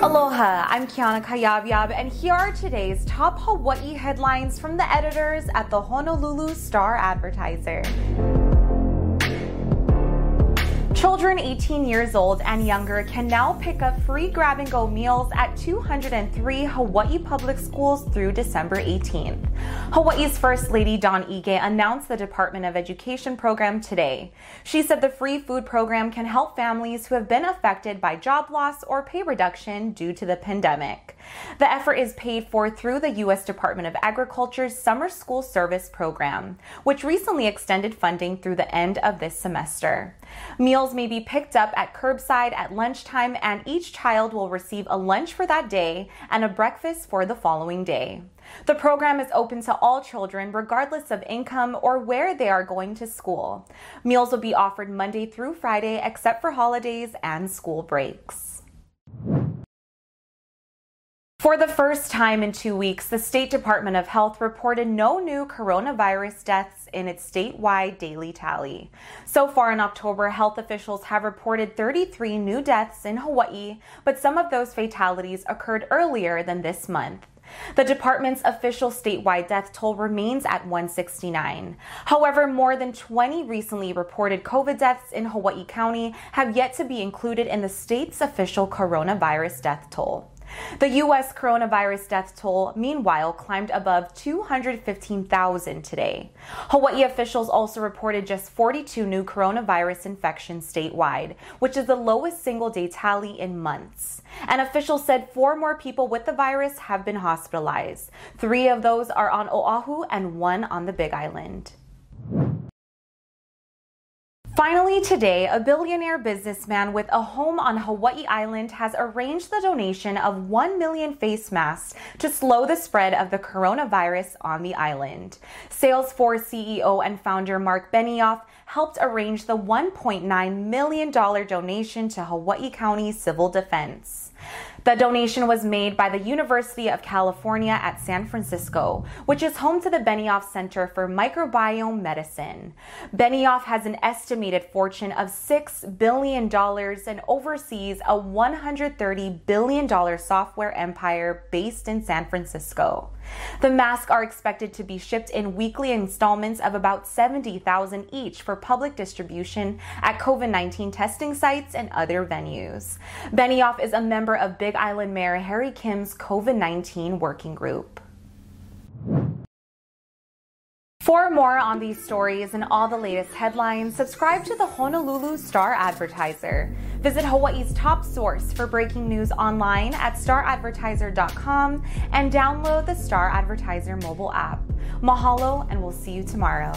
Aloha, I'm Kiana Kayabyab, and here are today's top Hawaii headlines from the editors at the Honolulu Star Advertiser. Children 18 years old and younger can now pick up free grab and go meals at 203 Hawaii public schools through December 18th. Hawaii's First Lady Dawn Ige announced the Department of Education program today. She said the free food program can help families who have been affected by job loss or pay reduction due to the pandemic. The effort is paid for through the U.S. Department of Agriculture's Summer School Service program, which recently extended funding through the end of this semester. Meals may be picked up at curbside at lunchtime, and each child will receive a lunch for that day and a breakfast for the following day. The program is open to all children, regardless of income or where they are going to school. Meals will be offered Monday through Friday, except for holidays and school breaks. For the first time in two weeks, the State Department of Health reported no new coronavirus deaths in its statewide daily tally. So far in October, health officials have reported 33 new deaths in Hawaii, but some of those fatalities occurred earlier than this month. The department's official statewide death toll remains at 169. However, more than 20 recently reported COVID deaths in Hawaii County have yet to be included in the state's official coronavirus death toll. The U.S. coronavirus death toll, meanwhile, climbed above 215,000 today. Hawaii officials also reported just 42 new coronavirus infections statewide, which is the lowest single day tally in months. An official said four more people with the virus have been hospitalized. Three of those are on Oahu and one on the Big Island. Finally, today, a billionaire businessman with a home on Hawaii Island has arranged the donation of 1 million face masks to slow the spread of the coronavirus on the island. Salesforce CEO and founder Marc Benioff helped arrange the $1.9 million donation to Hawaii County Civil Defense. The donation was made by the University of California at San Francisco, which is home to the Benioff Center for Microbiome Medicine. Benioff has an estimated fortune of $6 billion and oversees a $130 billion software empire based in San Francisco. The masks are expected to be shipped in weekly installments of about 70,000 each for public distribution at COVID 19 testing sites and other venues. Benioff is a member of Big Island Mayor Harry Kim's COVID 19 working group. For more on these stories and all the latest headlines, subscribe to the Honolulu Star Advertiser. Visit Hawaii's top source for breaking news online at staradvertiser.com and download the Star Advertiser mobile app. Mahalo, and we'll see you tomorrow.